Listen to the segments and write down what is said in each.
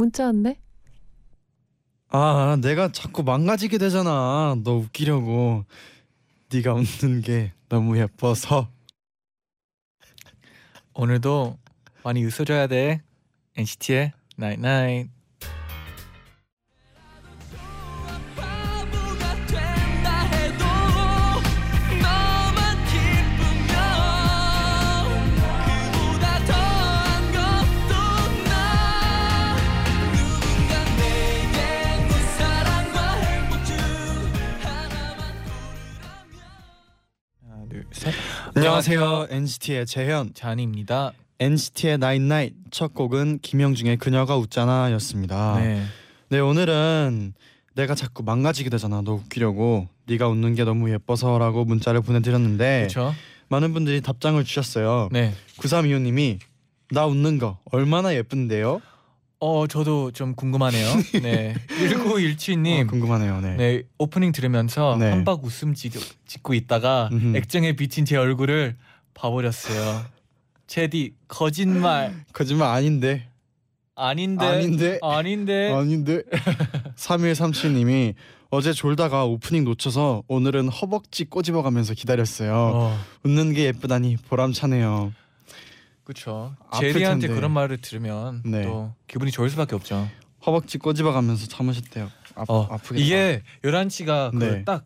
문자 왔네. 아 내가 자꾸 망가지게 되잖아 너 웃기려고 네가 웃는 게 너무 예뻐서 오늘도 많이 웃어줘야 돼. NCT의 Night Night. 바보 둘, 셋. 안녕하세요 NCT의 재현 잔입니다. NCT의 나인 나잇 첫 곡은 김영중의 그녀가 웃잖아 였습니다 네. 네. 오늘은 내가 자꾸 망가지게 되잖아 너 웃기려고 네가 웃는 게 너무 예뻐서 라고 문자를 보내드렸는데 그렇죠. 많은 분들이 답장을 주셨어요 네. 9325님이 나 웃는 거 얼마나 예쁜데요? 어 저도 좀 궁금하네요. 네. 어, 1917님. 궁금하네요 네. 네 오프닝 들으면서 네. 한박 웃음 짓, 짓고 있다가 음흠. 액정에 비친 제 얼굴을 봐버렸어요. 제디 거짓말 거짓말 아닌데 아닌데 아닌데 아닌데 아닌데 3137님이 어제 졸다가 오프닝 놓쳐서 오늘은 허벅지 꼬집어가면서 기다렸어요. 어, 웃는 게 예쁘다니 보람차네요. 그쵸. 아플 제디한테 텐데. 그런 말을 들으면 네. 또 기분이 좋을 수밖에 없죠. 허벅지 꼬집어가면서 참으셨대요. 아, 어, 아프겠다. 이게 11시가 네. 그딱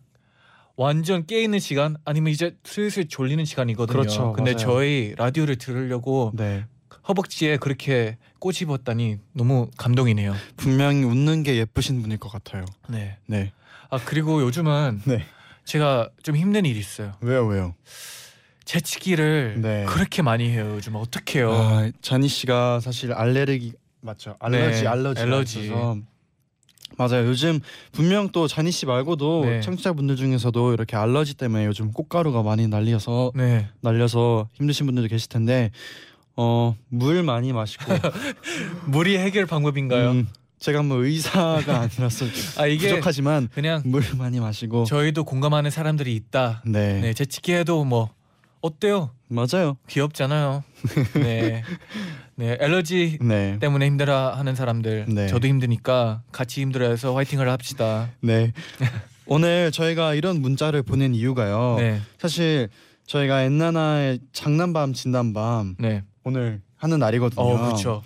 완전 깨 있는 시간 아니면 이제 슬슬 졸리는 시간이거든요. 그렇죠, 근데 맞아요. 저희 라디오를 들으려고 네 허벅지에 그렇게 꼬집었다니 너무 감동이네요. 분명히 웃는 게 예쁘신 분일 것 같아요. 네. 네 아 그리고 요즘은 네. 제가 좀 힘든 일이 있어요. 왜요 왜요? 재치기를 네. 그렇게 많이 해요. 요즘 어떡해요. 아, 자니 씨가 사실 알레르기 맞죠? 알러지 네, 알러지 알러지. 있어서 맞아요. 요즘 분명 또 자니 씨 말고도 네. 청취자분들 중에서도 이렇게 알러지 때문에 요즘 꽃가루가 많이 날려서 네. 날려서 힘드신 분들도 계실 텐데 어 물 많이 마시고 물이 해결 방법인가요? 음, 제가 뭐 의사가 아니라서 아 이게 부족하지만 그냥 물 많이 마시고 저희도 공감하는 사람들이 있다. 네, 네, 재치기해도 뭐 어때요? 맞아요 귀엽잖아요. 네. 네, 알러지 네 때문에 힘들어 하는 사람들 네. 저도 힘드니까 같이 힘들어해서 화이팅을 합시다. 네. 오늘 저희가 이런 문자를 보낸 이유가요 네, 사실 저희가 엔나나의 장난밤 진단밤 네. 오늘 하는 날이거든요 어, 그렇죠.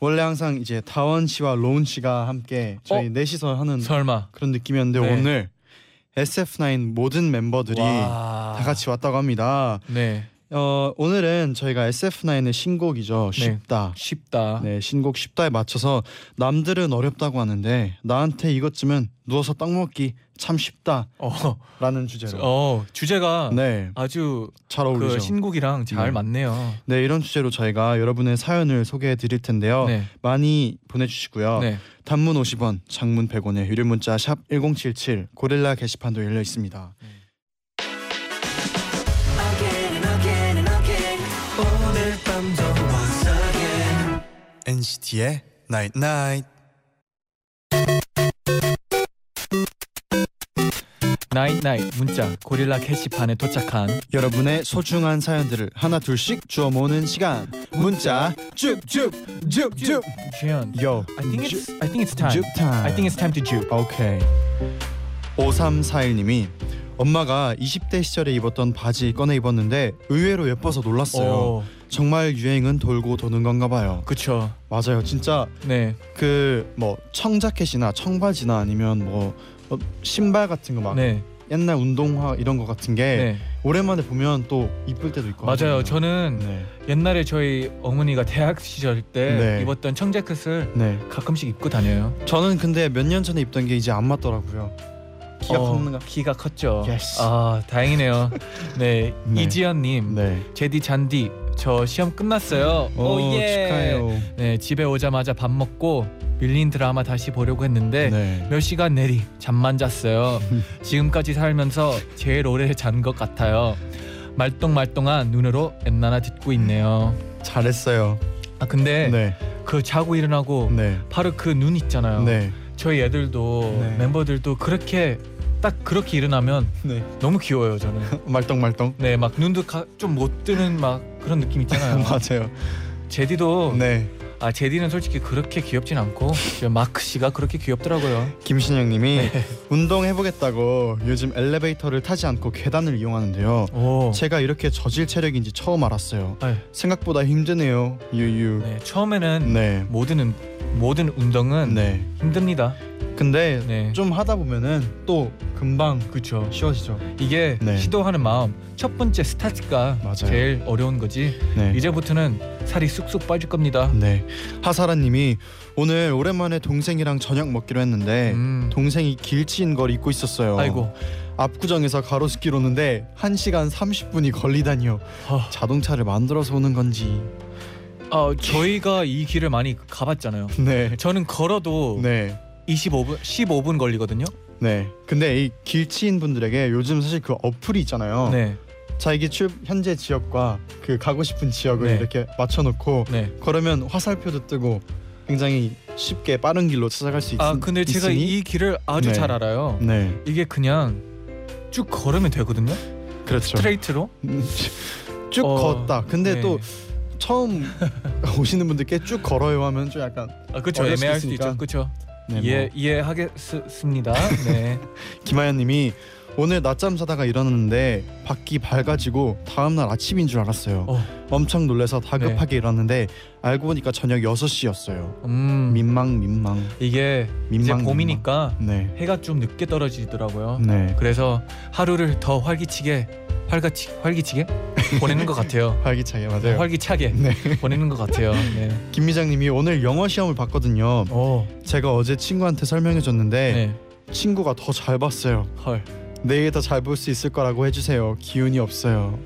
원래 항상 이제 다원 씨와 로운 씨가 함께 저희 넷이서 하는 설마 그런 느낌이었는데 네. 오늘 SF9 모든 멤버들이 와. 다 같이 왔다고 합니다. 네, 어, 오늘은 저희가 SF9의 신곡이죠. 네. 쉽다. 쉽다. 네, 신곡 쉽다에 맞춰서 남들은 어렵다고 하는데 나한테 이것쯤은 누워서 떡 먹기 참 쉽다라는 어, 주제로. 어 주제가 네, 아주 잘 어울리죠. 그 신곡이랑 잘 네. 맞네요. 네, 이런 주제로 저희가 여러분의 사연을 소개해 드릴 텐데요. 네, 많이 보내 주시고요. 네. 단문 50원, 장문 100원의 유료 문자 샵 #1077 고릴라 게시판도 열려 있습니다. Again NCT의 Night Night. Night Night 문자 고릴라 게시판에 도착한 여러분의 소중한 사연들을 하나 둘씩 주워 모으는 시간. 문자 쭉쭉쭉쭉. 주연. Yo. I think it's I think it's time. 쭉 타임. I think it's time to 쭉. 오케이. 5341님이 엄마가 20대 시절에 입었던 바지 꺼내 입었는데 의외로 예뻐서 놀랐어요. 어, 정말 유행은 돌고 도는 건가 봐요. 그쵸. 맞아요. 진짜 네. 그 뭐 청자켓이나 청바지나 아니면 뭐 어, 신발 같은 거 막 네. 옛날 운동화 이런 거 같은 게 네. 오랜만에 보면 또 이쁠 때도 있고 맞아요. 하잖아요. 저는 네. 옛날에 저희 어머니가 대학 시절 때 네. 입었던 청자켓을 네. 가끔씩 입고 다녀요. 저는 근데 몇 년 전에 입던 게 이제 안 맞더라고요. 키가 어, 컸는가? 키가 컸죠. Yes. 아 다행이네요. 네, 네. 이지연님, 네. 제디 잔디, 저저 시험 끝났어요. 오, 오, 예. 축하해요. 네, 집에 오자마자 밥 먹고 밀린 드라마 다시 보려고 했는데 네. 몇 시간 내리 잠만 잤어요. 지금까지 살면서 제일 오래 잔 것 같아요. 말똥말똥한 눈으로 엔나나 듣고 있네요. 잘했어요. 아 근데 네. 그 자고 일어나고 네. 바로 그 눈 있잖아요. 네. 저희 애들도 네. 멤버들도 그렇게 딱 그렇게 일어나면 네. 너무 귀여워요 저는. 말똥말똥. 네, 막 눈도 좀 못 뜨는 막 그런 느낌 있잖아요. 맞아요. 제디도 네. 아 제디는 솔직히 그렇게 귀엽진 않고 저 마크 씨가 그렇게 귀엽더라고요. 김신영님이 네. 운동 해보겠다고 요즘 엘리베이터를 타지 않고 계단을 이용하는데요. 오. 제가 이렇게 저질 체력인지 처음 알았어요. 네. 생각보다 힘드네요. 유유. 네, 처음에는 네. 모든 운- 모든 운동은 네. 힘듭니다. 근데 네, 좀 하다 보면은 또 금방 그렇죠. 쉬워지죠. 이게 네. 시도하는 마음 첫 번째 스타트가 맞아요. 제일 어려운 거지. 네. 이제부터는 살이 쑥쑥 빠질 겁니다. 네. 하사라님이 오늘 오랜만에 동생이랑 저녁 먹기로 했는데 음. 동생이 길치인 걸 입고 있었어요. 아이고. 압구정에서 가로수길 오는데 1시간 30분이 걸리다니요. 어, 자동차를 만들어서 오는 건지. 어, 저희가 이 길을 많이 가봤잖아요. 네. 저는 걸어도 네. 25분 15분 걸리거든요. 네. 근데 이 길치인 분들에게 요즘 사실 그 어플이 있잖아요. 네. 자기 출 현재 지역과 그 가고 싶은 지역을 네. 이렇게 맞춰 놓고 네. 그러면 화살표도 뜨고 굉장히 쉽게 빠른 길로 찾아갈 수 있, 아 근데 제가 있으니 이 길을 아주 네. 잘 알아요. 네. 이게 그냥 쭉 걸으면 되거든요. 그렇죠. 스트레이트로. 쭉 어, 걷다. 근데 네. 또 처음 오시는 분들께 쭉 걸어요 하면 좀 약간 아 그렇죠. 수 애매할 수도 있으니까. 있죠. 그렇죠. 네, 이해 뭐. 이해하겠습니다. 네. 김하연님이 오늘 낮잠 자다가 일어났는데 밖이 밝아지고 다음 날 아침인 줄 알았어요. 어. 엄청 놀라서 다급하게 일어났는데 알고 보니까 저녁 6시였어요. 음 민망 민망 이게 이제 민망 봄이니까 민망. 네. 해가 좀 늦게 떨어지더라고요. 네. 그래서 하루를 더 활기치게 활가치 활기치게 보내는 것 같아요. 활기차게 맞아요. 활기차게 네. 보내는 것 같아요. 네. 김미장님이 오늘 영어 시험을 봤거든요. 오. 제가 어제 친구한테 설명해 줬는데 네. 친구가 더 잘 봤어요. 헐. 내일 더 잘 볼 수 있을 거라고 해주세요. 기운이 없어요.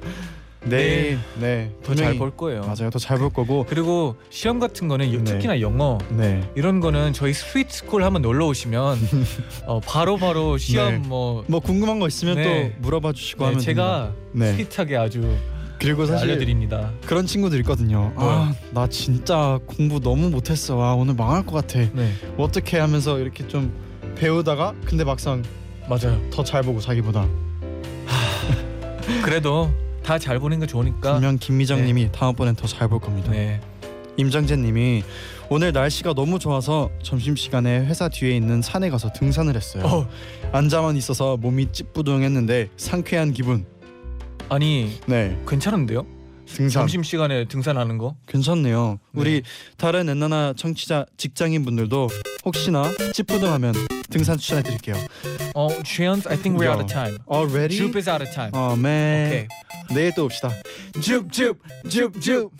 내일 네, 더 잘 볼 거예요. 맞아요. 더 잘 볼 거고. 그리고 시험 같은 거는 네. 특히나 영어 네. 이런 거는 저희 Sweet School 한번 놀러 오시면 어, 바로 바로 시험 네. 뭐 뭐 궁금한 거 있으면 네. 또 물어봐 주시고 네, 하면 제가 됩니다. 네. sweet하게 아주 그리고 사실 알려드립니다. 그런 친구들 있거든요. 아, 나 진짜 공부 너무 못했어. 아, 오늘 망할 것 같아. 네, 어떻게 하면서 이렇게 좀 배우다가 근데 막상 맞아요. 더 잘 보고 자기보다. 그래도 다 잘 보는 게 좋으니까. 분명 김미정님이 다음번엔 더 잘 볼 겁니다. 네. 임정재님이 오늘 날씨가 너무 좋아서 점심 시간에 회사 뒤에 있는 산에 가서 등산을 했어요. 어, 앉아만 있어서 몸이 찌뿌둥했는데 상쾌한 기분. 아니 네, 괜찮은데요? 등산 점심 시간에 등산하는 거? 괜찮네요. 네. 우리 다른 엔나나 청취자 직장인 분들도 혹시나 찌뿌둥하면 등산 추천해 드릴게요. 어, Chance, I think we're 야. out of time. Already? Jupe is out of time. 어, 맨. 오케이. 내일 또 봅시다. 줍줍 줍줍.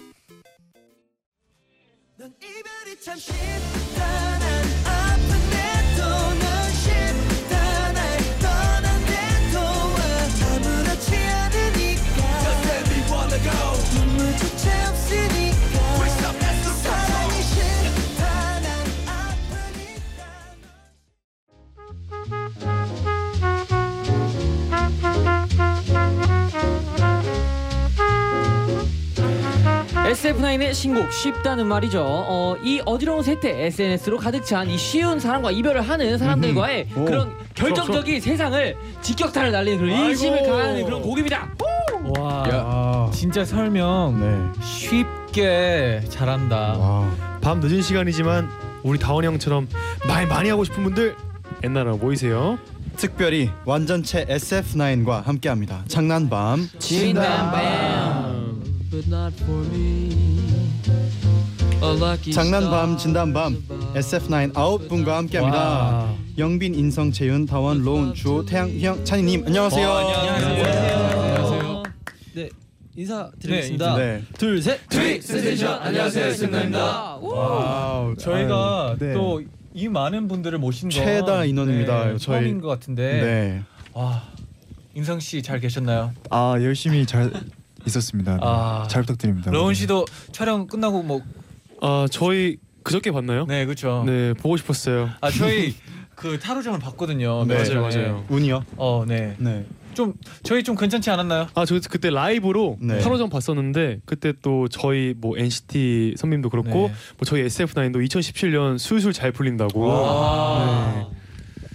SF9의 신곡 쉽다는 말이죠. 어, 이 어지러운 세태 SNS로 가득 찬 이 쉬운 사람과 이별을 하는 사람들과의 오, 그런 결정적인 세상을 직격탄을 날리는 그런 인심을. 강하는 그런 곡입니다. 와, 아, 진짜 설명 네. 쉽게 잘한다. 와. 밤 늦은 시간이지만 우리 다원이 형처럼 말 많이 하고 싶은 분들 옛날에 모이세요. 특별히 완전체 SF9과 함께합니다. 장난밤 진담밤. 장난밤 above. SF9 아홉 분과 함께합니다. 와. 영빈, 인성, 재윤, 다원, 로운, 주호, 태양, 휘영, 찬희님 안녕하세요. 와, 안녕하세요. 안녕하세요. 네 인사 드리겠습니다. 네. 둘 셋. To be sensation 안녕하세요 SF9입니다. Wow. 저희가 아유, 네. 또이 많은 분들을 모신 거 최다 인원입니다. 네, 저희- 처음인 것 같은데 네. 와 인성 씨 잘 계셨나요? 아 열심히 잘 있었습니다. 네. 아. 잘 부탁드립니다. 러운 씨도 촬영 끝나고 뭐 아 저희 그저께 봤나요? 네, 그렇죠. 네 보고 싶었어요. 아, 저희 그 타로점을 봤거든요. 네, 맞아요. 맞아요. 운이요? 어, 네. 네. 좀 저희 좀 괜찮지 않았나요? 아 저 그때 라이브로 네. 타로전 봤었는데 그때 또 저희 뭐 NCT 선배님도 그렇고 네. 뭐 저희 SF9도 2017년 술술 잘 풀린다고 아.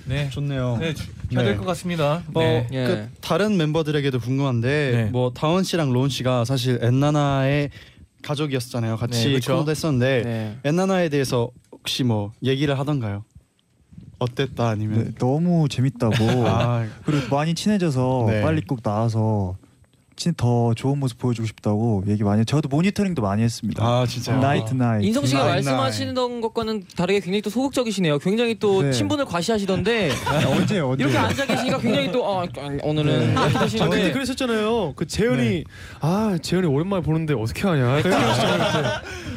네. 좋네요. 네, 해야 될 것 같습니다. 어, 네. 예. 그 다른 멤버들에게도 궁금한데 네. 뭐 다원 씨랑 로운 씨가 사실 엔나나의 가족이었잖아요. 같이 네, 그쵸. 코너도 했었는데 네. 엔나나에 대해서 혹시 뭐 얘기를 하던가요? 어땠다 네, 아니면 너무 재밌다고 아, 그리고 많이 친해져서 네. 빨리 꼭 나와서 친, 더 좋은 모습 보여주고 싶다고 얘기 많이. 저도 모니터링도 많이 했습니다. 아 진짜요? 나이트 나이트. 인성 씨가 나이, 말씀하시는 것과는 다르게 굉장히 또 소극적이시네요. 굉장히 또 네. 친분을 과시하시던데 아, 언제 언제? 이렇게 앉아 계시니까 굉장히 또 어, 오늘은 이렇게 아 근데 그랬었잖아요. 그 재현이 아 재현이 오랜만에 보는데 어떻게 하냐.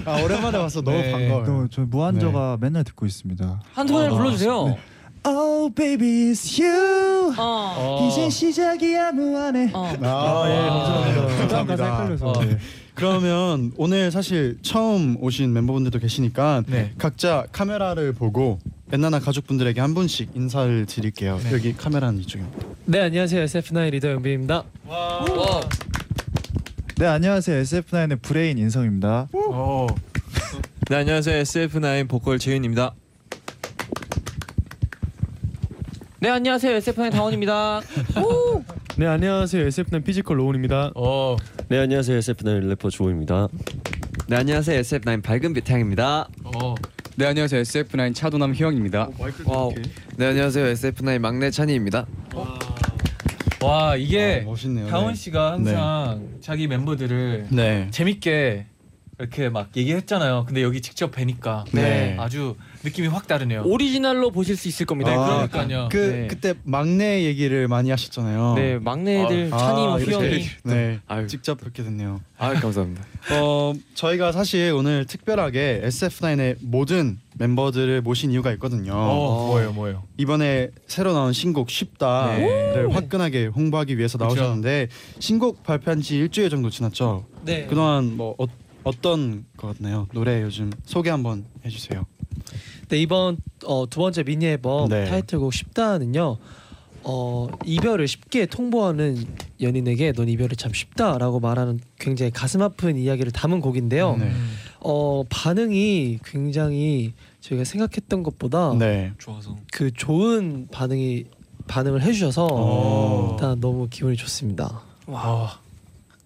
아 오랜만에 와서 너무 네. 반가워요. 또, 저 무한저가 맨날 듣고 있습니다. 한 소절 아, 불러주세요. Oh baby it's you. 어. 어. 이제 시작이야 무한해. 어. 아, 예, 감사합니다. 감사합니다. 헷갈려서. 어. 네. 그러면 오늘 사실 처음 오신 멤버분들도 계시니까 네. 각자 카메라를 보고 엔나나 가족분들에게 한 분씩 인사를 드릴게요. 네. 여기 카메라는 이쪽입니다. 네 안녕하세요 SF9 리더 영빈입니다. 와. 네 안녕하세요 SF9의 브레인 인성입니다. 어. 네 안녕하세요 SF9 보컬 재윤입니다. 네 안녕하세요 SF9 다원입니다. 네 안녕하세요 SF9 physical 로운입니다. 어. 네 안녕하세요 SF9 래퍼 주호입니다. 네 안녕하세요 SF9 밝은 빛 태양입니다. 어. 네 안녕하세요 SF9 차도남 휘영입니다. Wow. 네 안녕하세요 SF9 막내 찬희입니다. 와, 이게 아, 멋있네요. 다원 네. 씨가 항상 자기 멤버들을 네. 재밌게 이렇게 막 얘기했잖아요. 근데 여기 직접 뵈니까 네. 아주 느낌이 확 다르네요. 오리지널로 보실 수 있을 겁니다. 네, 아, 그러니까요. 그 네. 그때 막내 얘기를 많이 하셨잖아요. 네 막내들 아, 찬희 뭐 이렇게. 휘영이 네. 아유. 직접 뵙게 됐네요. 아 감사합니다. 어 저희가 사실 오늘 특별하게 SF9의 모든 멤버들을 모신 이유가 있거든요. 어, 뭐예요, 뭐예요? 이번에 새로 나온 신곡 쉽다를 네. 화끈하게 홍보하기 위해서. 나오셨는데 신곡 발표한 지 일주일 정도 지났죠. 네. 그동안 뭐 어, 어떤 것 같나요? 노래 요즘 소개 한번 해주세요. 네 이번 어, 두 번째 미니 앨범 네. 타이틀곡 쉽다는요. 어 이별을 쉽게 통보하는 연인에게 넌 이별이 참 쉽다라고 말하는 굉장히 가슴 아픈 이야기를 담은 곡인데요. 네. 어 반응이 굉장히 저희가 생각했던 것보다 네. 좋아서. 그 좋은 반응이 반응을 해주셔서 오. 일단 너무 기분이 좋습니다. 와.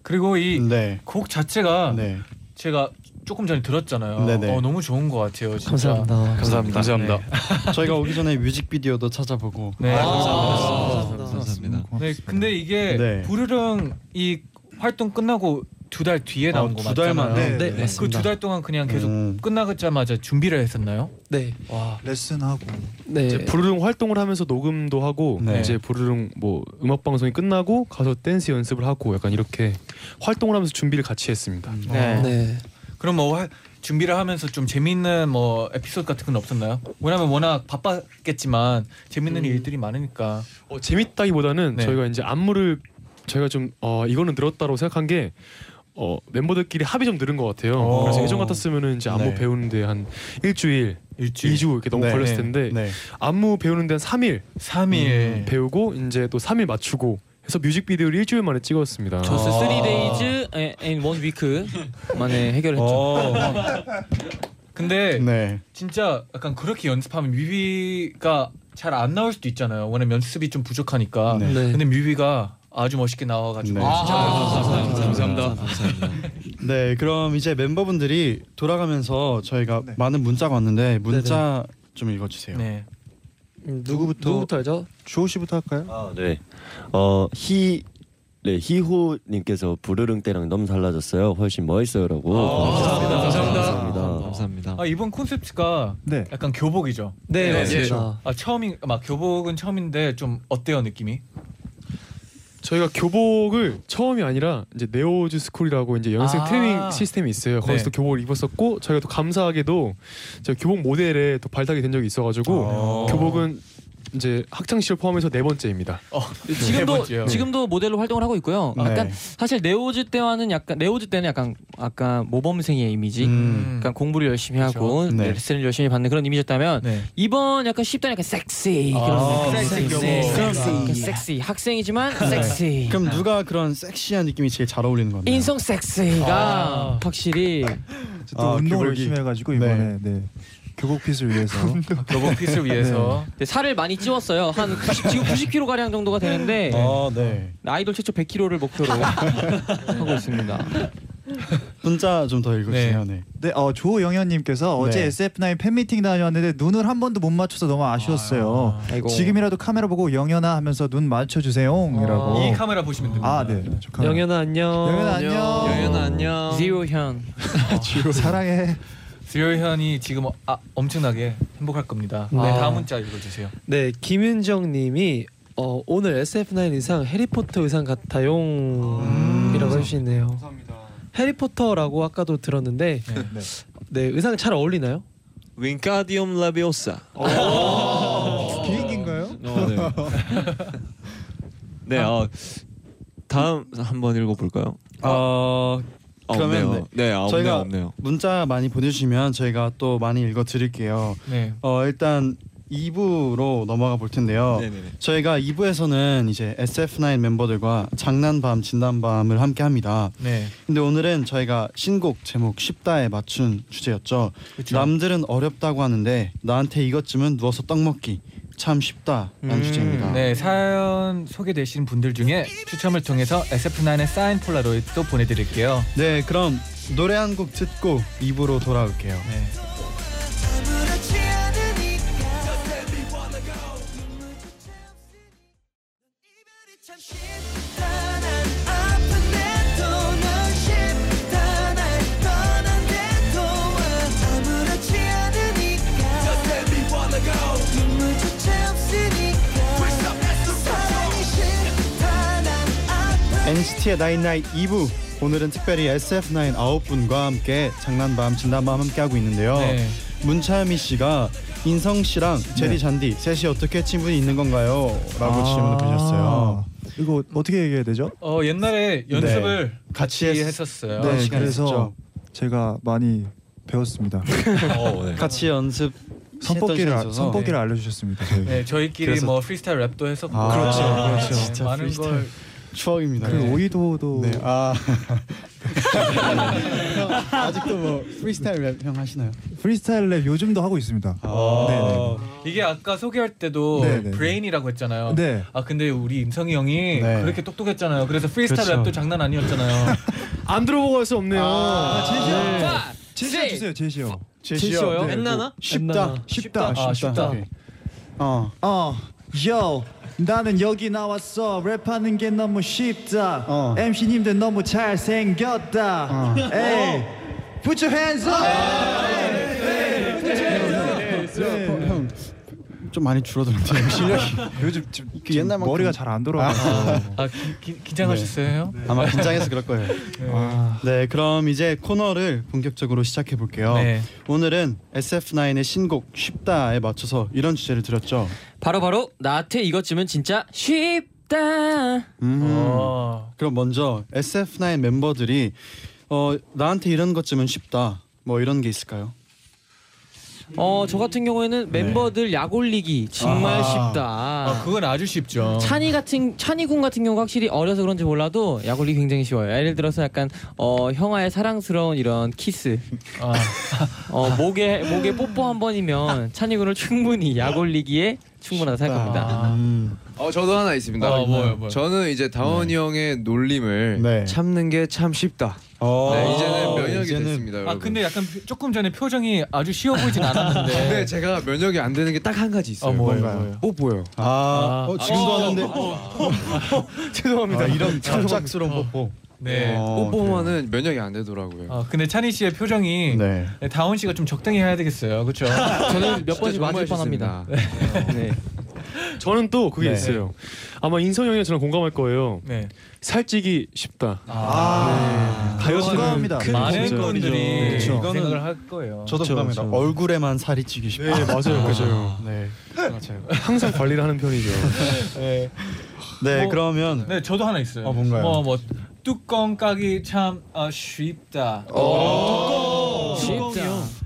그리고 이곡 네. 자체가 네. 제가 조금 전에 들었잖아요. 네네. 어, 너무 좋은 것 같아요. 진짜. 감사합니다. 감사합니다. 감사합니다. 저희가 오기 전에 뮤직비디오도 찾아보고 네. 아, 감사합니다. 감사합니다. 네, 근데 이게 네. 부르릉 이 활동 끝나고 두 달 뒤에 나온 아, 거두달 맞잖아요. 만에? 네, 네. 그 두. 달 동안 그냥 계속 음. 끝나자마자 준비를 했었나요? 네, 와. 레슨하고 네. 이제 부르릉 활동을 하면서 녹음도 하고 네. 이제 부르릉 뭐 음악 방송이 끝나고 가서 댄스 연습을 하고 약간 이렇게 활동을 하면서 준비를 같이 했습니다. 네. 네. 그럼 뭐 화- 준비를 하면서 좀 재밌는 뭐 에피소드 같은 건 없었나요? 왜냐면 워낙 바빴겠지만 재밌는 일들이 많으니까. 어, 재밌다기보다는 네. 저희가 이제 안무를 저희가 좀 어, 이거는 늘었다고 생각한 게 어, 멤버들끼리 합이 좀 늘은 것 같아요. 오. 그래서 예전 같았으면은 이제 안무 네. 배우는데 한 일주일, 일주일, 이주 이렇게 너무 네. 걸렸을 네. 텐데 네. 안무 배우는데 한 3일 3일. 배우고 이제 또 3일 맞추고 해서 뮤직비디오를 일주일 만에 찍었습니다. 저스 아. 3days and one week 만에 해결했죠. 어. 근데 네. 진짜 약간 그렇게 연습하면 뮤비가 잘 안 나올 수도 있잖아요. 왜냐면 연습이 좀 부족하니까. 네. 네. 근데 뮤비가 아주 멋있게 나와가지고 네. 진짜 아, 감사합니다. 네, 그럼 이제 멤버분들이 돌아가면서 저희가 네. 많은 문자가 왔는데 문자 좀 읽어주세요. 네. 음, 누구부터 누구부터 알죠? 주호 씨부터 할까요? 아 네. 어 희 네 희호 님께서 부르릉 때랑 너무 달라졌어요. 훨씬 멋있어요라고. 아, 보내주셨습니다. 감사합니다. 감사합니다. 감사합니다. 아 이번 콘셉트가 네. 약간 교복이죠. 네, 네, 맞습니다. 아 처음인 막 교복은 처음인데 좀 어때요 느낌이? 저희가 교복을 처음이 아니라 이제 NEOZ School이라고 이제 연습생 아. 트레이닝 시스템이 있어요. 거기서 네. 또 교복을 입었었고 저희가 또 감사하게도 저 교복 모델에 또 발탁이 된 적이 있어가지고 어. 교복은 이제 학창 시절 포함해서 네 번째입니다. 어, 지금도 번째요. 지금도 모델로 활동을 하고 있고요. 네. 약간 사실 NEOZ 때와는 약간 NEOZ 때는 약간 약간 모범생의 이미지, 음. 약간 공부를 열심히 하고 그렇죠. 네. 레슨을 열심히 받는 그런 이미지였다면 네. 이번 약간 쉽다 약간 섹시 아, 그런. 섹시. 섹시. 섹시. 섹시 학생이지만 섹시. 그럼 누가 그런 섹시한 느낌이 제일 잘 어울리는 건가요? 인성 섹시가 아. 확실히 또 아, 운동을 교복이. 열심히 해가지고 이번에 네. 교복 핏을 위해서 교복 핏을 위해서 네, 살을 많이 찌웠어요. 한 90, 지금 90kg 가량 정도가 되는데 아, 네. 아이돌 최초 100kg를 목표로 하고 있습니다. 문자 좀 더 읽어주세요. 네. 네, 어, 조영현님께서 어제 네. SF9 팬미팅 다녀왔는데 눈을 한 번도 못 맞춰서 너무 아쉬웠어요. 아이고. 지금이라도 카메라 보고 영현아 하면서 눈 맞춰주세요이라고. 이 카메라 보시면 됩니다. 아, 네. 영현아 안녕. 영현아 안녕. 영현아 안녕. 지오 현. 사랑해. 수요현이 지금 어, 아, 엄청나게 행복할 겁니다. 네, 아. 다음 문자 읽어주세요. 네, 김윤정님이 어, 오늘 SF9 의상 해리포터 의상 같아요이라고 해주시네요. 감사합니다. 해리포터라고 아까도 들었는데 네. 네 의상 잘 어울리나요? 윙카디움 라비오사. 비행기인가요? 어, 네. 네, 어, 다음 한번 읽어볼까요? 어, 아, 그러면 없네요. 네, 아, 없네요, 저희가 없네요. 문자 많이 보내주시면 저희가 또 많이 읽어드릴게요. 네. 어, 일단 2부로 넘어가 볼 텐데요. 네네네. 저희가 2부에서는 이제 SF9 멤버들과 장난밤 진단밤을 함께 합니다. 네. 근데 오늘은 저희가 신곡 제목 쉽다에 맞춘 주제였죠. 그쵸. 남들은 어렵다고 하는데 나한테 이것쯤은 누워서 떡 먹기 참 쉽다라는 음, 주제입니다. 네, 사연 소개되신 분들 중에 추첨을 통해서 SF9의 사인 폴라로이드도 보내드릴게요. 네, 그럼 노래 한 곡 듣고 2부로 돌아올게요. 네. NCT의 나인나잇 2부 오늘은 특별히 SF9 아홉 분과 함께 장난밤 진단밤 함께 하고 있는데요. 네. 문차미 씨가 인성 씨랑 제디 네. 잔디 셋이 어떻게 친분이 있는 건가요? 라고 아, 질문을 보내셨어요. 이거 어떻게 얘기해야 되죠? 어 옛날에 연습을 같이 같이 했- 했었어요. 네, 시간이 그래서 있었죠. 제가 많이 배웠습니다. 어, 네. 같이 연습 선법기를 아-. 선법기를 알려주셨습니다. 저희. 네, 저희끼리 그래서- 뭐 프리스타일 랩도 했었고 아, 그렇죠, 그렇죠. 진짜 많은 프리스타일. 걸 추억입니다. 그리고 네. 오이도도 네. 아 형, 아직도 뭐 프리스타일 랩 형 하시나요? 프리스타일 랩 요즘도 하고 있습니다. 아. 네네. 이게 아까 소개할 때도 네네. 브레인이라고 했잖아요. 네. 아 근데 우리 인성이 형이 네. 그렇게 똑똑했잖아요. 그래서 프리스타일 그렇죠. 랩도 장난 아니었잖아요. 안 들어보고 할 수 없네요. 아, 제시어. 네. 제시어 주세요. 제시어. 제시어요? 네, 엔나나? 쉽다. 엔나나. 쉽다. 아, 쉽다. 오케이. 어. 어, 요. 나는 여기 나왔어 랩하는 게 너무 쉽다 어. MC님들 너무 잘생겼다 어. 에이 Put your hands up 좀 많이 줄어들었는데 실력이 요즘 좀그 옛날만큼- 머리가 잘 안 돌아가서 아 기, 기, 긴장하셨어요? 아마 긴장해서 그럴 거예요. 아, 네, 그럼 이제 코너를 본격적으로 시작해 볼게요. 네. 오늘은 SF9의 신곡 쉽다에 맞춰서 이런 주제를 드렸죠. 바로 바로 나한테 이것쯤은 진짜 쉽다. 음. 어. 그럼 먼저 SF9 멤버들이 어, 나한테 이런 것쯤은 쉽다. 뭐 이런 게 있을까요? 어, 저 같은 경우에는 멤버들 약 올리기 정말 아하. 쉽다. 아 그건 아주 쉽죠. 찬이 같은 찬이 군 같은 경우 확실히 어려서 그런지 몰라도 약 올리기 굉장히 쉬워요. 예를 들어서 약간 어 형아의 사랑스러운 이런 키스, 아, 어 목에 목에 뽀뽀 한 번이면 찬이 군을 충분히 약 올리기에 충분하다 생각합니다. 아. 음. 어 저도 하나 있습니다. 어, 뭐요, 뭐요? 저는 이제 다원이 형의 놀림을 네. 참는 게 참 쉽다. 어, 네, 이제는 면역이 이제는- 됐습니다, 여러분. 아 근데 약간 표- 조금 전에 표정이 아주 쉬워 보이진 않았는데. 근데 제가 면역이 안 되는 게 딱 한 가지 있어요. 아 뭐예요? 뭔가요? 뭐예요? 뽀뽀요. 아, 어, 지금도 어, 하는데 죄송합니다. 아, 이런 갑작스러운 뽀뽀. 네. 어, 뽀뽀만은 면역이 안 되더라고요. 아 근데 찬희 씨의 표정이 네. 네, 다원 씨가 좀 적당히 해야 되겠어요. 그렇죠? 저는 몇 번씩 정말 맞을 뻔합니다. 쉽습니다. 네. 저는 또 그게 네. 있어요. 아마 인성 형이 저랑 공감할 거예요. 네. 살찌기 쉽다. 아, 다이어트는 공감합니다. 큰 많은. 분들이 네. 그쵸. 생각을 할 거예요. 저도 그쵸, 공감합니다. 그쵸. 얼굴에만 살이 찌기 쉽다. 네 맞아요 맞아요. 네. 맞아요. 항상 관리를 하는 편이죠. 네. 네, 뭐- 그러면 네, 저도 하나 있어요. 어, 뭔가요? 뭐, 뭐 뚜껑 까기 참 어, 쉽다. 쉽다.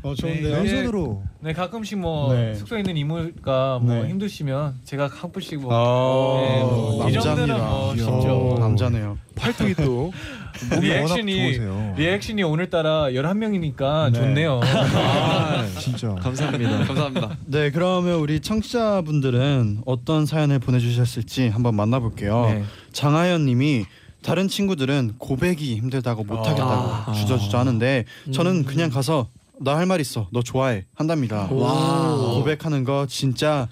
어 네. 왼손으로 네, 가끔씩 뭐 네. 숙소에 있는 이모가 뭐 네. 힘드시면 제가 한 번씩 뭐 아, 네, 뭐이 정도는 남자입니다. 뭐 이야, 쉽죠. 남자네요. 팔뚝이 또 워낙 리액션이. 리액션이 오늘따라 11명이니까 네. 좋네요. 진짜. 감사합니다. 감사합니다. 네, 그러면 우리 청취자분들은 어떤 사연을 보내주셨을지 한번 만나볼게요. 네. 장하연님이 다른 친구들은 고백이 힘들다고 못하겠다고 아. 주저주저 하는데 저는 그냥 가서 나 할 말 있어, 너 좋아해 한답니다. 와. 고백하는 거 진짜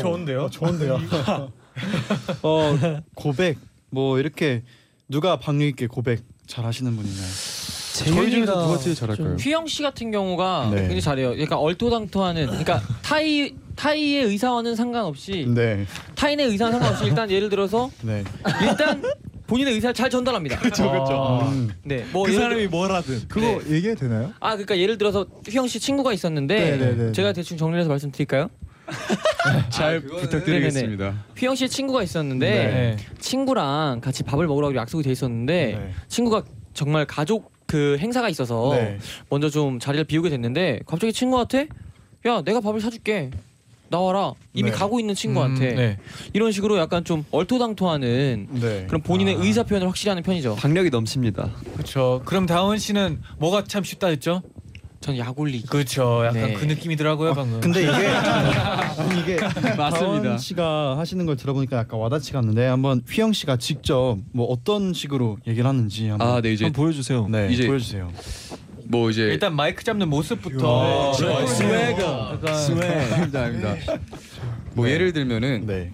좋은데요? 좋은데요. 어 고백 뭐 이렇게 누가 박력 있게 고백 잘 하시는 분이나요? 저희 중에서 누가 제일 잘할까요? 휘영 씨 같은 경우가 네. 굉장히 잘해요. 그러니까 얼토당토하는 그러니까 타이 타이의 의사와는 상관없이 네, 타인의 의사와 상관없이 일단 예를 들어서 네. 일단 본인의 의사를 잘 전달합니다. 그렇죠, 그렇죠. 음, 네, 뭐 예를 들- 뭐라든. 그거 얘기해도 되나요? 아 그러니까 예를 들어서 휘영 씨 친구가 있었는데 네, 네, 네. 제가 대충 정리해서 말씀드릴까요? 잘 부탁드리겠습니다. 휘영 씨의 친구가 있었는데 네. 친구랑 같이 밥을 가기로 약속이 돼 있었는데 네. 친구가 정말 가족 그 행사가 있어서 네. 먼저 좀 자리를 비우게 됐는데 갑자기 친구한테 야 내가 밥을 사줄게 나와라 이미 네. 가고 있는 친구한테 음, 네. 이런 식으로 약간 좀 얼토당토하는 네. 그런 본인의 의사 표현을 확실히 하는 편이죠. 박력이 넘칩니다. 그렇죠. 그럼 다원 씨는 뭐가 참 쉽다 했죠? 전 약올리. 그렇죠. 약간 네. 그 느낌이더라고요 방금. 근데 이게 아니, 이게 맞습니다. 다원 씨가 하시는 걸 들어보니까 약간 와닿지가 않는데 한번 휘영 씨가 직접 뭐 어떤 식으로 얘기를 하는지 한번 아, 네 이제 한번 보여주세요. 네, 이제- 보여주세요. 뭐 이제 일단 마이크 잡는 모습부터 네. 스웨거. 약간 아닙니다, 아닙니다. 뭐 네. 예를 들면은 네.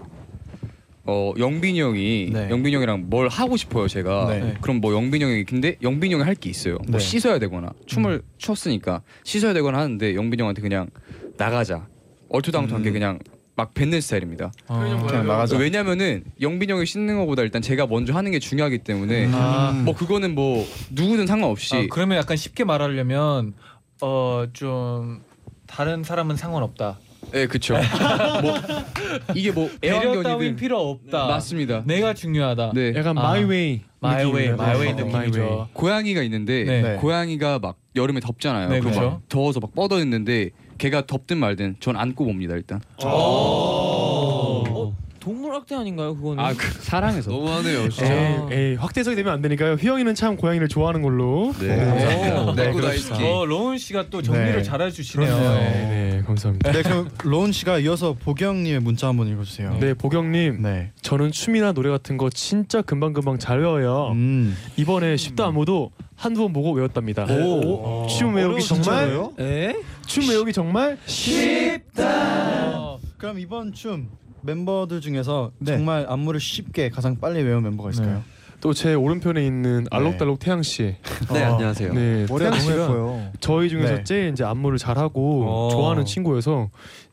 어 영빈이 형이 네. 영빈이 형이랑 뭘 하고 싶어요 제가 네. 그럼 뭐 영빈이 형이 근데 영빈이 형이 할 게 있어요 네. 뭐 씻어야 되거나 춤을 췄으니까 씻어야 되거나 하는데 영빈이 형한테 그냥 나가자 얼토당토하게 음. 그냥 막 뱉는 스타일입니다 그냥 나가자. 왜냐면은 영빈이 형이 씻는 것보다 일단 제가 먼저 하는 게 중요하기 때문에 아. 뭐 그거는 뭐 누구든 상관없이 아, 그러면 약간 쉽게 말하려면 어 좀 다른 사람은 상관없다. 네 그쵸 뭐 이게 뭐 배려 따윈 애완견이든 필요 없다. 맞습니다 내가 중요하다. 네 약간 아. My way. My way, 느낌이에요. My way 어, 느낌이죠. 고양이가 있는데 네. 네. 고양이가 막 여름에 덥잖아요. 네, 그럼 그쵸. 막 더워서 막 뻗어 있는데 걔가 덥든 말든 전 안고 봅니다 일단. 어, 동물 학대 아닌가요 그거는? 아 그, 사랑해서. 너무하네요. 아. 에이, 에이 확대적이 되면 안 되니까요. 휘영이는 참 고양이를 좋아하는 걸로. 네. 감사합니다. 네, 네, 다이스키. 어 로운 씨가 또 정리를 네. 잘해주시네요. 네, 네. 네, 감사합니다. 네, 그럼 로운 씨가 이어서 보경님의 문자 한번 읽어주세요. 네, 보경님, 네. 저는 춤이나 노래 같은 거 진짜 금방 금방 잘 외워요. 음. 이번에 쉽다 안무도 한두 번 보고 외웠답니다. 오. 춤 외우기 정말? 에? 춤 외우기 정말 어, 그럼 이번 춤 멤버들 중에서 네. 정말 안무를 쉽게 가장 빨리 외운 멤버가 있을까요? 또 제 오른편에 있는 알록달록 태양 씨. 네, 어, 안녕하세요. 네, 머리가 태양 너무 씨가 예뻐요. 저희 중에서 네. 제일 이제 안무를 잘하고 어. 좋아하는 친구여서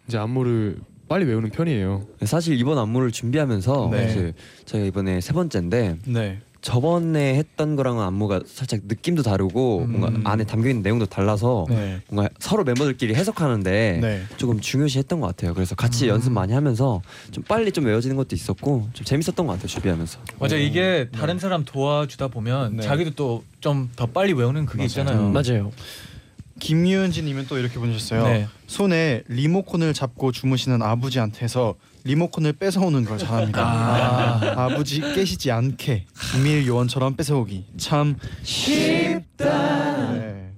이제 안무를 빨리 외우는 편이에요. 사실 이번 안무를 준비하면서 네. 이제 저희가 이번에 세 번째인데 네. 저번에 했던 거랑은 안무가 살짝 느낌도 다르고 음. 뭔가 안에 담겨 있는 내용도 달라서 네. 뭔가 서로 멤버들끼리 해석하는데 네. 조금 중요시했던 것 같아요. 그래서 같이 연습 많이 하면서 좀 빨리 좀 외워지는 것도 있었고 좀 재밌었던 것 같아요. 준비하면서. 맞아 이게 다른 사람 도와주다 보면 네. 자기도 또 좀 더 빨리 외우는 그게 있잖아요. 맞아요. 김유은지님은 또 이렇게 보내셨어요. 네. 손에 리모컨을 잡고 주무시는 아버지한테서 리모컨을 뺏어오는 걸 잘합니다. 아. 버지 깨시지 않게 비밀 요원처럼 뺏어오기 참 쉽다. 네.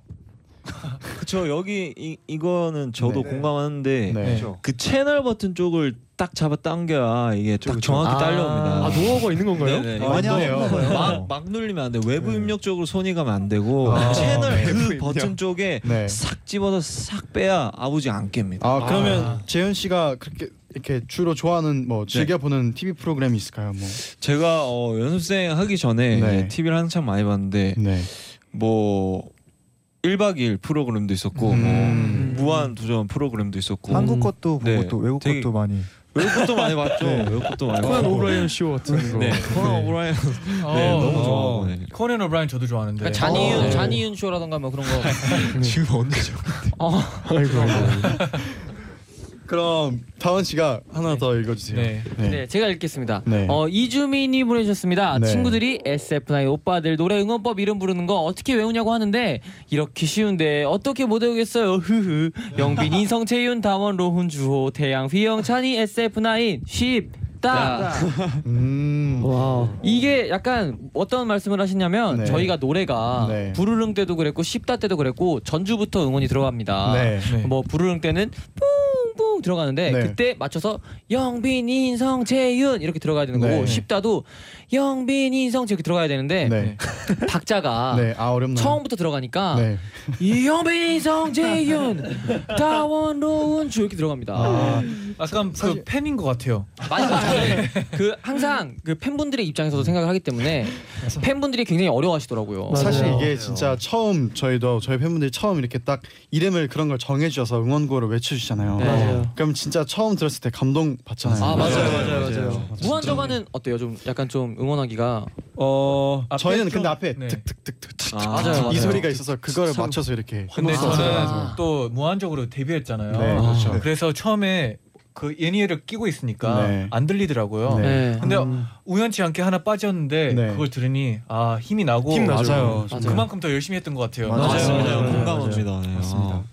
그쵸 여기 이, 이거는 저도 네. 공감하는데 네. 그 채널 버튼 쪽을 딱 잡아 당겨야 이게 딱 정확히 아. 딸려옵니다. 아 노하우가 있는 건가요? 네네. 아, 많이 이거 하나 봐요. 막, 막 누르면 안 돼. 외부 입력 쪽으로 손이 가면 안 되고 아, 채널 외부 그 입력. 버튼 쪽에 네. 싹 집어서 싹 빼야 아버지 안 깹니다. 아 그러면 재윤 씨가 그렇게 이렇게 주로 좋아하는 뭐 즐겨 보는 TV 프로그램이 있을까요? 뭐. 제가 어, 연습생 하기 전에 네. TV를 한창 많이 봤는데 네. 뭐 1박 2일 프로그램도 있었고 음. 뭐 무한 도전 프로그램도 있었고 한국 것도 보고 네, 또 외국 되게- 것도 많이. 외국 것도 많이 봤죠. 네. 외국 것도 많이 코난 봤고. 오브라이언 쇼 같은 거. 네, 코난 오브라이언. 네, 어, 너무 어. 좋아하고. 네. 코난 오브라이언 저도 좋아하는데. 그러니까 자니 윤 네. 자니 윤 쇼라던가 뭐 그런 거. 지금 언제죠? 어. 아이고. 그럼 다원 씨가 하나 더 읽어주세요. 네. 네, 제가 읽겠습니다. 네. 어, 이주민이 보내주셨습니다. 네. 친구들이 SF9 오빠들 노래 응원법 이름 부르는 거 어떻게 외우냐고 하는데 이렇게 쉬운데 어떻게 못 외우겠어요. 흐흐. 영빈, 인성, 채윤, 다원, 로훈, 주호, 태양, 휘영, 찬이, SF9 쉽다. 음. 와. 이게 약간 어떤 말씀을 하시냐면 네. 저희가 노래가 네. 부르릉 때도 그랬고 쉽다 때도 그랬고 전주부터 응원이 들어갑니다. 네. 뭐 부르릉 때는 뿡뿡 들어가는데 네. 그때 맞춰서 영빈, 인성, 재윤 이렇게 들어가야 되는 거고 네. 쉽다도 영빈, 인성 이렇게 들어가야 되는데 네. 박자가 네. 아? 처음부터 들어가니까 네. 영빈, 인성, 재윤, 다원, 로운 주 이렇게 들어갑니다. 아, 약간 그 팬인 것 같아요. 맞아요. 저는 그 항상 그 팬분들의 입장에서도 생각을 하기 때문에 팬분들이 굉장히 어려워하시더라고요. 사실 이게 진짜 처음 저희도 저희 팬분들이 처음 이렇게 딱 이름을 그런 걸 정해주셔서 응원구를 외쳐주시잖아요. 네. 맞아요. 그럼 진짜 처음 들었을 때 감동 받잖아요. 아 맞아요, 네. 맞아요, 맞아요. 무한저가는 어때요? 좀 약간 좀 응원하기가 어 저희는 좀- 근데 앞에 네. 득득득득 아, 맞아요, 맞아요. 이 소리가 있어서 그거를 맞춰서 이렇게 근데 저는. 또 무한적으로 데뷔했잖아요. 네, 그렇죠. 아, 그래서 처음에 그 예니에를 끼고 있으니까 네. 안 들리더라고요. 네. 근데 우연치 않게 하나 빠졌는데 네. 그걸 들으니 아 힘이 나고 힘 나죠. 맞아요. 맞아요. 그만큼 더 열심히 했던 것 같아요. 맞아요. 공감합니다. 네. 맞습니다. 아.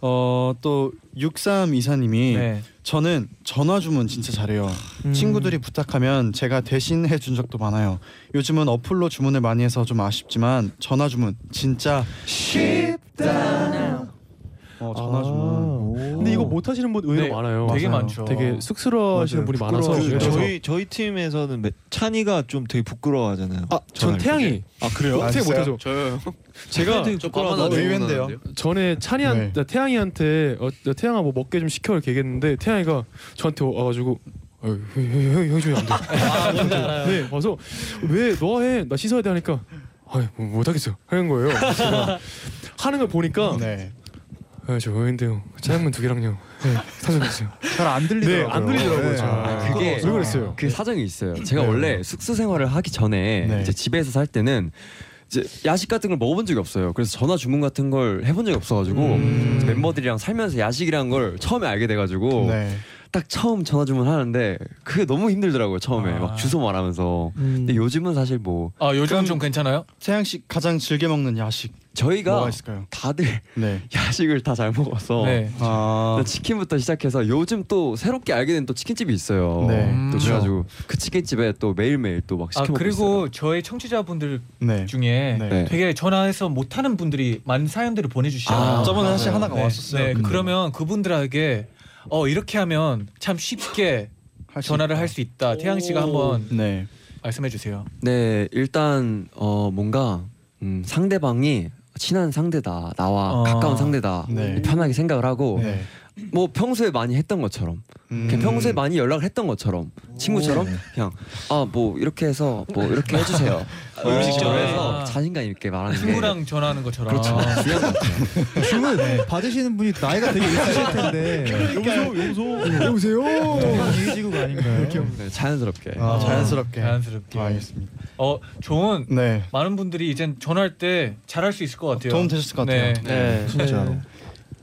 어또 63 이사님이 네. 저는 전화 주문 진짜 잘해요. 친구들이 부탁하면 제가 대신 해준 적도 많아요. 요즘은 어플로 주문을 많이 해서 좀 아쉽지만 전화 주문 진짜 쉽다. 어 전화 주문. 근데 이거 못 하시는 분 의외로 네, 많아요. 되게 맞아요. 많죠. 되게 쑥스러워하시는. 분이 많아서. 그래서 저희 저희 팀에서는 매- 찬이가 좀 되게 부끄러워하잖아요. 아, 전. 태양이 아 그래요? 어떻게? 못하죠? 저요. 제가. 밥하나 의외인데요. 전에 찬이한 네. 나 태양이한테 어, 나 태양아 뭐 먹게 좀 시켜 이렇게 얘기했는데 태양이가 저한테 와가지고 어, 형형 주면 안 돼. 아 뭔지 알아요. 네, 와서 왜 너 해? 나 씻어야 돼 하니까 아이 뭐 못하겠어 하는 거예요. 하는 걸 보니까 네. 아, 저 의인데요. 짜장면 두 개랑요. 네, 사주세요. 잘 안 들리더라고요. 네, 안 들리더라고요. 네. 잘. 그게 왜 그랬어요? 그 사정이 있어요. 제가 네. 원래 숙소 생활을 하기 전에 네. 이제 집에서 살 때는 이제 야식 같은 걸 먹어본 적이 없어요. 그래서 전화 주문 같은 걸 해본 적이 없어가지고 음. 멤버들이랑 살면서 야식이란 걸 처음에 알게 돼가지고 네. 딱 처음 전화 주문 하는데 그게 너무 힘들더라고요. 처음에 아. 막 주소 말하면서. 음. 근데 요즘은 사실 뭐 아 요즘 좀 괜찮아요? 태양 씨 가장 즐겨 먹는 야식 저희가 뭐가 있을까요? 다들 네. 야식을 다 잘 먹어서 네. 아. 치킨부터 시작해서 요즘 또 새롭게 알게 된 또 치킨집이 있어요. 네. 또 그렇죠. 그래가지고 그 치킨집에 또 매일매일 또막아 시켜 먹고 그리고 있어요. 저희 청취자분들 네. 중에 네. 네. 되게 전화해서 못하는 분들이 많은 사연들을 보내주시잖아요. 아, 저번에 맞아요. 사실 하나가 네. 왔었어요. 네, 근데. 그러면 그분들에게 어 이렇게 하면 참 쉽게 할수 전화를. 할 수 있다. 태양 씨가 한번 네. 말씀해 주세요. 네, 일단 어 뭔가 음, 상대방이 친한 상대다, 나와 어. 가까운 상대다 네. 편하게 생각을 하고 네. 뭐 평소에 많이 했던 것처럼 음. 그냥 평소에 많이 연락을 했던 것처럼 친구처럼 그냥 아 뭐 이렇게 해서 뭐 이렇게 해주세요 뭐 이런 식으로 아. 해서 자신감 있게 말하는 게 친구랑 전화하는 것처럼. 그렇죠 중요한 것 같아요. 주문 받으시는 분이 나이가 되게 있으실 텐데. 여보세요, 여보세요, 여보세요. 이해지구가 아닌가요? 네, 자연스럽게 아, 자연스럽게. 자연스럽게. 아, 알겠습니다. 어 좋은 네. 많은 분들이 이젠 전화할 때 잘할 수 있을 것 같아요. 도움 되셨을 것 같아요. 네. 네. 진짜로.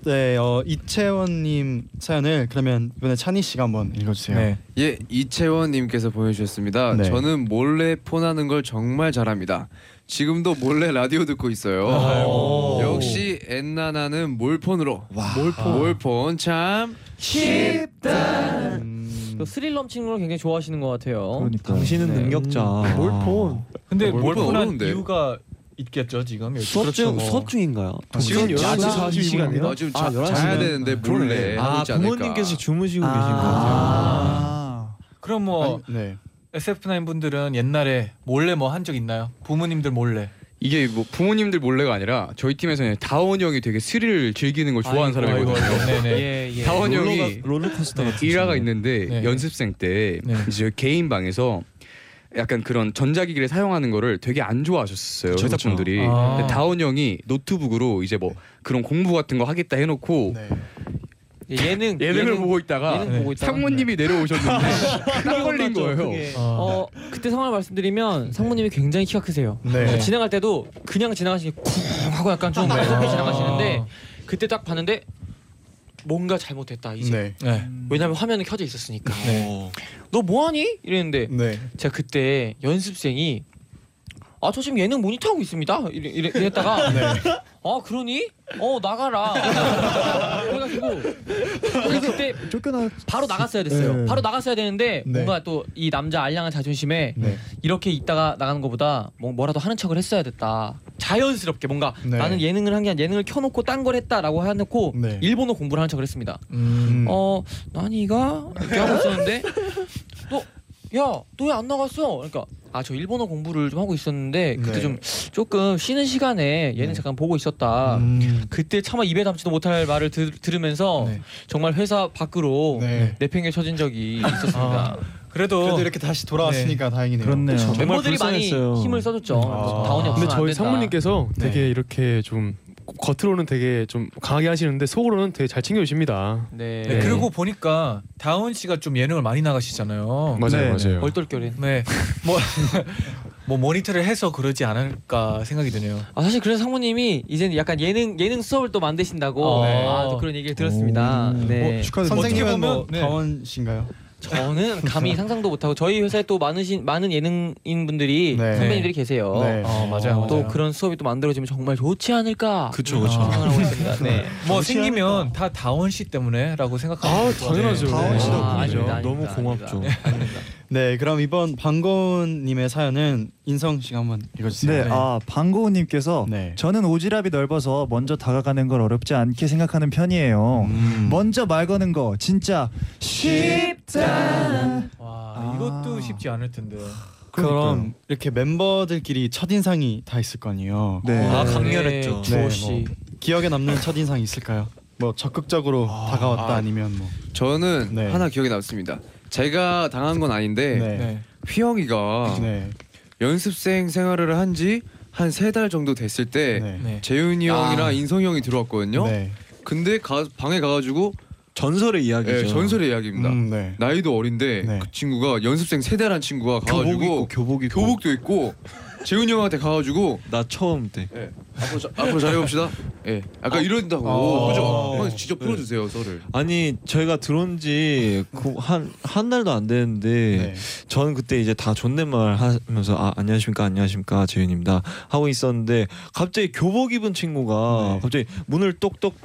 네, 어, 이채원님 사연을 그러면 이번에 찬희 씨가 한번 읽어주세요. 네. 예, 이채원님께서 보내주셨습니다. 네. 저는 몰래 폰하는 걸 정말 잘합니다. 지금도 몰래 라디오 듣고 있어요. 역시 엔나나는 몰폰으로. 몰폰. 몰폰 참. 음, 또 스릴 넘치는 걸 굉장히 좋아하시는 것 같아요. 그러니까. 당신은 네. 능력자. 몰폰. 근데 몰폰 몰폰한 어려운데. 이유가 있겠죠 지금. 수업 그렇죠, 중 뭐. 수업 중인가요? 지금 지금 11시 11시 42분이요? 어, 지금 자, 아, 11시 자야 면? 되는데 몰래 하고 아 있지 않을까. 부모님께서 주무시고 아. 계신 것 같아요. 아. 그럼 뭐 아니, 네. SF9 분들은 옛날에 몰래 뭐 한 적 있나요? 부모님들 몰래. 이게 뭐 부모님들 몰래가 아니라 저희 팀에서는 다원 형이 되게 스릴을 즐기는 걸 좋아하는 아이고, 사람이거든요. 아이고, 네네. 예, 예. 다원 형이 롤러코스터 같은 일화가. 있는데 네. 연습생 때 네. 이제 개인 방에서 약간 그런 전자기기를 사용하는 거를 되게 안 좋아하셨어요 그쵸, 회사 그쵸. 분들이. 아. 근데 다운 형이 노트북으로 이제 뭐 그런 공부 같은 거 하겠다 해놓고 네. 예능 예능을 보고 있다가 예능 보고 있다가 상무님이 내려오셨는데 딱 걸린 거예요. 어 그때 상황을 말씀드리면 상무님이 굉장히 키가 크세요. 네. 지나갈 때도 그냥 지나가시니 쿵 하고 약간 좀 무섭게 지나가시는데 그때 딱 봤는데 뭔가 잘못됐다 이제. 네. 네. 왜냐면 화면은 켜져 있었으니까. 네. 너 뭐하니? 이랬는데 네. 제가 그때 연습생이 아 저 지금 예능 모니터 하고 있습니다. 이래, 이래, 이랬다가 아 그러니? 어 나가라. 그래가지고 그때 쫓겨나 바로 나갔어야 됐어요. 네. 바로 나갔어야 되는데 네. 뭔가 또 이 남자 알량한 자존심에 네. 이렇게 있다가 나가는 것보다 뭐 뭐라도 하는 척을 했어야 됐다. 자연스럽게 뭔가 네. 나는 예능을 한 게 아니라 예능을 켜놓고 딴 걸 했다라고 해놓고 네. 일본어 공부를 하는 척을 했습니다. 음. 어 나니가 이렇게 하고 있었는데 너야너 왜 안 나갔어? 그러니까 아 저 일본어 공부를 좀 하고 있었는데 그때 네. 좀 조금 쉬는 시간에 예능 잠깐 보고 있었다. 음. 그때 차마 입에 담지도 못할 말을 들, 들으면서 네. 정말 회사 밖으로 네. 내팽개 쳐진 적이 있었습니다. 그래도, 그래도 이렇게 다시 돌아왔으니까 다행이네요. 그렇네요. 정말 멤버들이 많이 불쌍했어요. 힘을 써줬죠. 아. 다운이 없으면 근데 안 저희 된다. 상무님께서 네. 되게 이렇게 좀 겉으로는 되게 좀 강하게 하시는데 속으로는 되게 잘 챙겨주십니다. 네. 네, 그리고 보니까 다운 씨가 좀 예능을 많이 나가시잖아요. 맞아요, 네, 맞아요. 얼떨결에. 네. 뭐, 뭐 모니터를 해서 그러지 않을까 생각이 드네요. 아 사실 그래서 상무님이 이제는 약간 예능 예능 수업을 또 만드신다고 어. 아, 또 그런 얘기를 들었습니다. 오. 네. 어, 축하드립니다. 선생님은 뭐 보면, 네. 다원 씨인가요? 저는 감히 상상도 못하고 저희 회사에 또 많으신 많은 예능인 분들이 네. 선배님들이 계세요. 네. 어, 맞아요. 또 맞아요. 그런 수업이 또 만들어지면 정말 좋지 않을까. 그쵸, 그쵸. 생각을 하고 있습니다. 네. 뭐 좋지 생기면 다 다원 씨 때문에라고 생각하는 아. 당연하죠. 다원 씨도 아, 아니죠. 아닙니다, 너무 아닙니다, 고맙죠. 아닙니다. 네, 그럼 이번 방고은님의 사연은 인성 씨가 한번 읽어주세요. 네, 아 방고우님께서 네. 저는 오지랖이 넓어서 먼저 다가가는 걸 어렵지 않게 생각하는 편이에요. 음. 먼저 말 거는 거 진짜 쉽다. 와 아. 이것도 쉽지 않을 텐데. 그럼 이렇게 멤버들끼리 첫 인상이 다 있을 거 아니에요. 네. 아, 네, 강렬했죠. 주호 네, 씨. 뭐 기억에 남는 첫 인상이 있을까요? 뭐 적극적으로 다가왔다 아. 아니면 뭐. 저는 네. 하나 기억에 남습니다. 제가 당한 건 아닌데 네. 네. 휘영이가 네. 연습생 생활을 한지 한 세 달 정도 됐을 때 네. 네. 재윤이 형이랑 아. 인성이 형이 들어왔거든요. 네. 근데 가, 방에 가가지고 전설의 이야기죠. 예, 전설의 이야기입니다. 음, 네. 나이도 어린데 네. 그 친구가 연습생 세대란 친구가 교복 가가지고 입고 교복 입고 교복도 입고 재훈이 형한테 가가지고 나 처음 때 예, 앞으로 자, 앞으로 잘해봅시다. 예, 약간 이런다고 어. 그죠? 형 직접 풀어주세요 썰을. 아니 저희가 들어온 지한한 한 달도 안 됐는데 네. 저는 그때 이제 다 존댓말 하면서 아 안녕하십니까 안녕하십니까 재윤입니다 하고 있었는데 갑자기 교복 입은 친구가 네. 갑자기 문을 똑똑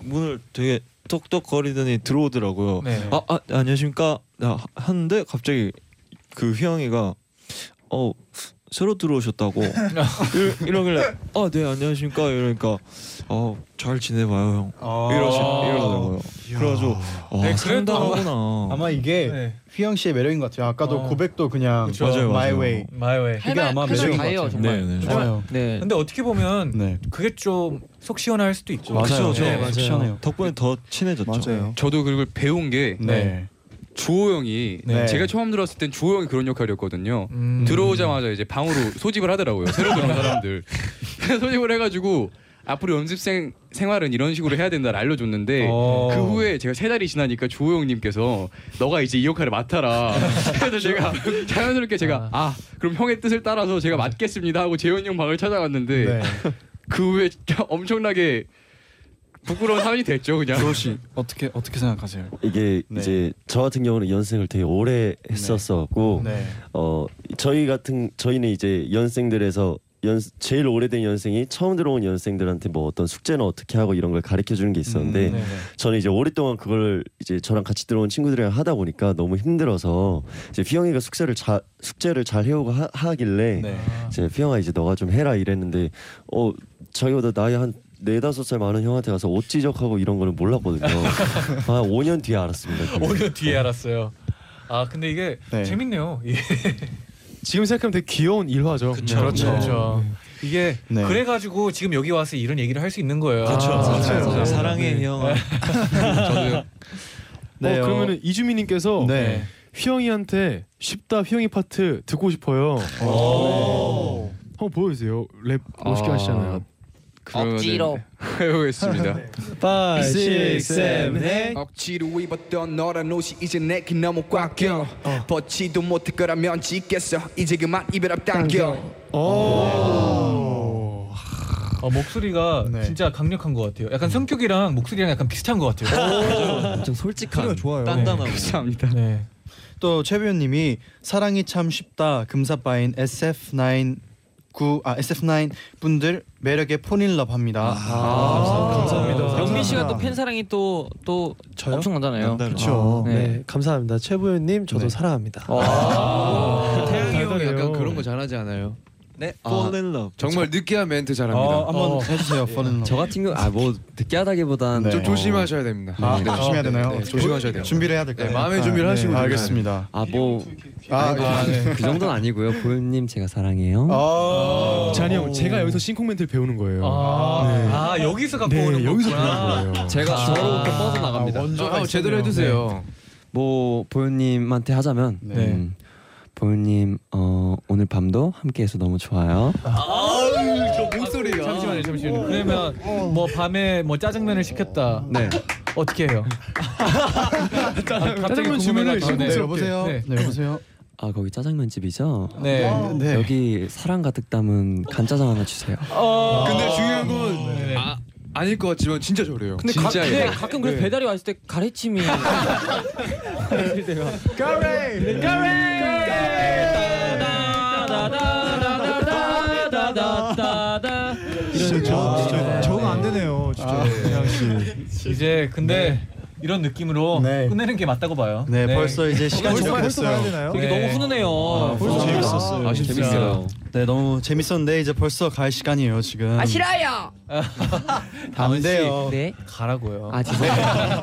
문을 되게 똑똑 거리더니 들어오더라고요. 네. 아, 아 안녕하십니까 나 하는데 갑자기 그 휘영이가 어 새로 들어오셨다고 이러, 이러길래 아 네 안녕하십니까 이러니까 어잘 지내봐요 형 어. 이러시 이러더라고요. 그래가지고 어, 네, 그래도 상당하구나. 아마 이게 네. 휘영 씨의 매력인 것 같아요. 아까도 어. 고백도 그냥 그쵸. 맞아요, My 맞아요. Way. 마이웨이. 그게 아마 매력인 다것 해요, 같아요. 정말. 네, 네. 좋아요. 네. 근데 어떻게 보면 네. 그게 좀 속 시원할 수도 있고. 맞아요. 그쵸, 네, 맞아요. 시원해요. 덕분에 더 친해졌죠. 맞아요. 저도 그걸 배운 게 네. 주호 형이 네. 제가 처음 들어왔을 땐 주호 형이 그런 역할이었거든요. 음. 들어오자마자 이제 방으로 소집을 하더라고요. 새로 들어온 사람들 소집을 해가지고 앞으로 연습생 생활은 이런 식으로 해야 된다를 알려줬는데 어. 그 후에 제가 세 달이 지나니까 주호 형님께서 너가 이제 이 역할을 맡아라. 그래서 제가 자연스럽게 제가 아 그럼 형의 뜻을 따라서 제가 맡겠습니다 하고 재현이 형 방을 찾아갔는데 네. 그 후에 엄청나게 부끄러운 상황이 됐죠 그냥. 주호 씨 어떻게 어떻게 생각하세요? 이게 네. 이제 저 같은 경우는 연습생을 되게 오래 했었었고 네. 어 저희 같은 저희는 이제 연생들에서 연 제일 오래된 연생이 처음 들어온 연생들한테 뭐 어떤 숙제는 어떻게 하고 이런 걸 가르쳐 주는 게 있었는데 음, 네, 네. 저는 이제 오랫동안 그걸 이제 저랑 같이 들어온 친구들이랑 하다 보니까 너무 힘들어서 이제 휘영이가 숙제를 자, 숙제를 잘 해오고 하, 하길래 네. 이제 휘영아 이제 너가 좀 해라 이랬는데 어 자기보다 나이 한 네다섯 살 많은 형한테 가서 옷 지적하고 이런 거는 몰랐거든요. 아 5년 뒤에 알았습니다. 그걸. 5년 뒤에 알았어요. 아 근데 이게 네. 재밌네요. 이게 지금 생각하면 되게 귀여운 일화죠. 그렇죠. 그렇죠. 이게 네. 그래가지고 지금 여기 와서 이런 얘기를 할 수 있는 거예요. 그렇죠. 아, 맞아요. 맞아요. 사랑해 네. 형아. 저도요. 네, 어, 어, 그러면은 이주민님께서 네. 휘영이한테 쉽다 휘영이 파트 듣고 싶어요. 오. 한번 보여주세요. 랩 멋있게 아, 하시잖아요. 억지로. 해보겠습니다. 5, 6, 7, 8 억지로 입었던 너란 옷이 이제 내게 너무 꽉 껴. 벗지도 못할 거라면 짓겠어. 이제 그만 이별 당겨. 어, 목소리가 네. 진짜 강력한 것 같아요. 약간 성격이랑 목소리랑 약간 비슷한 것 같아요. 엄청 솔직한 좋아요. 단단하고 감사합니다. 네. 또 최비현님이 사랑이 참 쉽다 금사빠인 SF9 구아 SF9 분들 매력에 폰일럽합니다. 아, 감사합니다. 영민 씨가 또 팬 사랑이 또 또 저요? 엄청나잖아요. 그렇죠. 네. 네. 감사합니다. 최부현님 저도 네. 사랑합니다. 와. 태양이 형이 달달해요. 약간 그런 거 잘하지 않아요? 네. Fall in love. 정말 느끼한 멘트 잘합니다. 어, 한번 어. 해주세요. 폰일럽. 저 같은 경우 아뭐 느끼하다기보단 네. 좀 조심하셔야 됩니다. 아, 네, 조심해야 되나요? 네, 네, 조심하셔야 돼요. 준비를 해야 될까요? 네, 마음의 준비를 아, 하시고 네, 좀 알겠습니다. 아뭐 아, 그 정도는 아니고요. 보현님 제가 사랑해요. 아, 잔이 형 제가 여기서 싱콩 멘트를 배우는 거예요. 아, 네. 아 여기서 갖고 네, 오는 여기서. 배우는 거예요. 제가 아. 저로부터 뻗어 나갑니다. 아, 제대로 해주세요. 뭐 보현님한테 하자면 네. 음, 보현님 어, 오늘 밤도 함께해서 너무 좋아요. 저 목소리가. 잠시만요, 잠시만요. 그러면 뭐 밤에 뭐 짜장면을 시켰다. 네. 어떻게 해요? 아, 짜장면 주문을. 네, 여보세요. 네. 네, 여보세요. 아 거기 짜장면 집이죠? 네. 네. 여기 사랑 가득 담은 간짜장 하나 주세요. 어... 근데 중요한 건 네. 아, 아닐 것 같지만 진짜 저래요. 근데, 가, 진짜 근데 가끔 그래서 네. 배달이 왔을 때 가래침이 이런 안 되네요. 진짜 아. 씨. 이제 근데 이런 느낌으로 네. 끝내는 게 맞다고 봐요. 네, 벌써 이제 시간이 벌써 좀 벌써 가야 됐어요. 되나요? 네. 너무 훈훈해요. 아, 벌써 아, 재밌었어요. 아, 진짜. 재밌어요. 네, 너무 재밌었는데 이제 벌써 갈 시간이에요 지금. 아 싫어요. 안 돼요. 네. 가라고요. 아 죄송해요.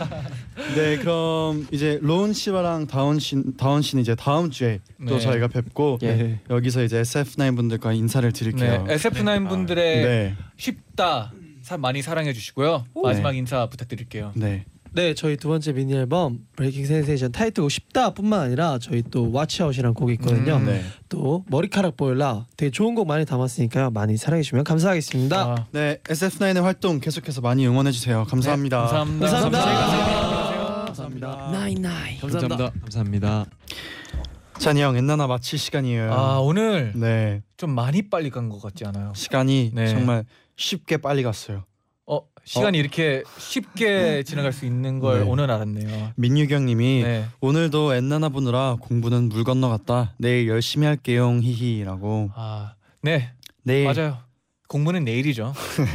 네, 그럼 이제 로운 씨랑 다운 씨, 다운 씨는 이제 다음 주에 또 네. 저희가 뵙고 예. 여기서 이제 SF9 분들과 인사를 드릴게요. 네, SF9 분들의 네, 쉽다 사, 많이 사랑해 주시고요. 마지막 인사 부탁드릴게요. 네. 네, 저희 두 번째 미니 앨범 Breaking Sensation 타이틀곡 쉽다뿐만 아니라 저희 또 Watch Out이라는 곡이 있거든요. 음, 네. 또 머리카락 보일라 되게 좋은 곡 많이 담았으니까요. 많이 사랑해 주시면 감사하겠습니다. 아, 네, SF9의 활동 계속해서 많이 응원해 주세요. 감사합니다. 감사합니다. 감사합니다. 감사합니다. 나인 나인. 감사합니다. 감사합니다. 찬이 형, 엔나나 마칠 시간이에요. 아 오늘 네, 좀 많이 빨리 간 것 같지 않아요? 시간이 네. 정말 쉽게 빨리 갔어요. 어 시간이 이렇게 쉽게 지나갈 수 있는 걸 네. 오늘 알았네요. 민유경님이 네. 오늘도 엔나나 보느라 공부는 물 건너 갔다. 내일 열심히 할게요. 히히라고. 아, 네 내일 맞아요. 공부는 내일이죠.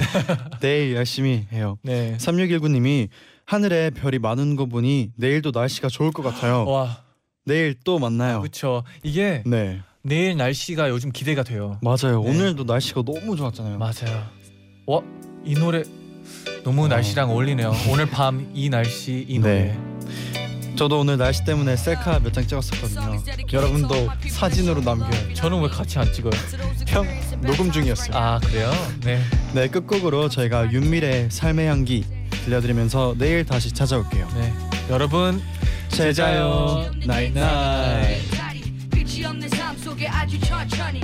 내일 열심히 해요. 네. 3619님이 하늘에 별이 많은 거 보니 내일도 날씨가 좋을 것 같아요. 와, 내일 또 만나요. 그렇죠. 이게 네, 내일 날씨가 요즘 기대가 돼요. 맞아요. 네. 오늘도 날씨가 너무 좋았잖아요. 맞아요. 와, 이 노래 너무 어. 날씨랑 어울리네요. 오늘 밤 이 날씨 이 노래. 저도 오늘 날씨 때문에 셀카 몇 장 찍었었거든요. 여러분도 사진으로 남겨요. 저는 왜 같이 안 찍어요? 형 녹음 중이었어요. 아 그래요? 네. 네 끝곡으로 저희가 윤미래의 삶의 향기 들려드리면서 내일 다시 찾아올게요. 네. 여러분 제자요 나잇나잇. 빛이 없는 삶 속에 아주 천천히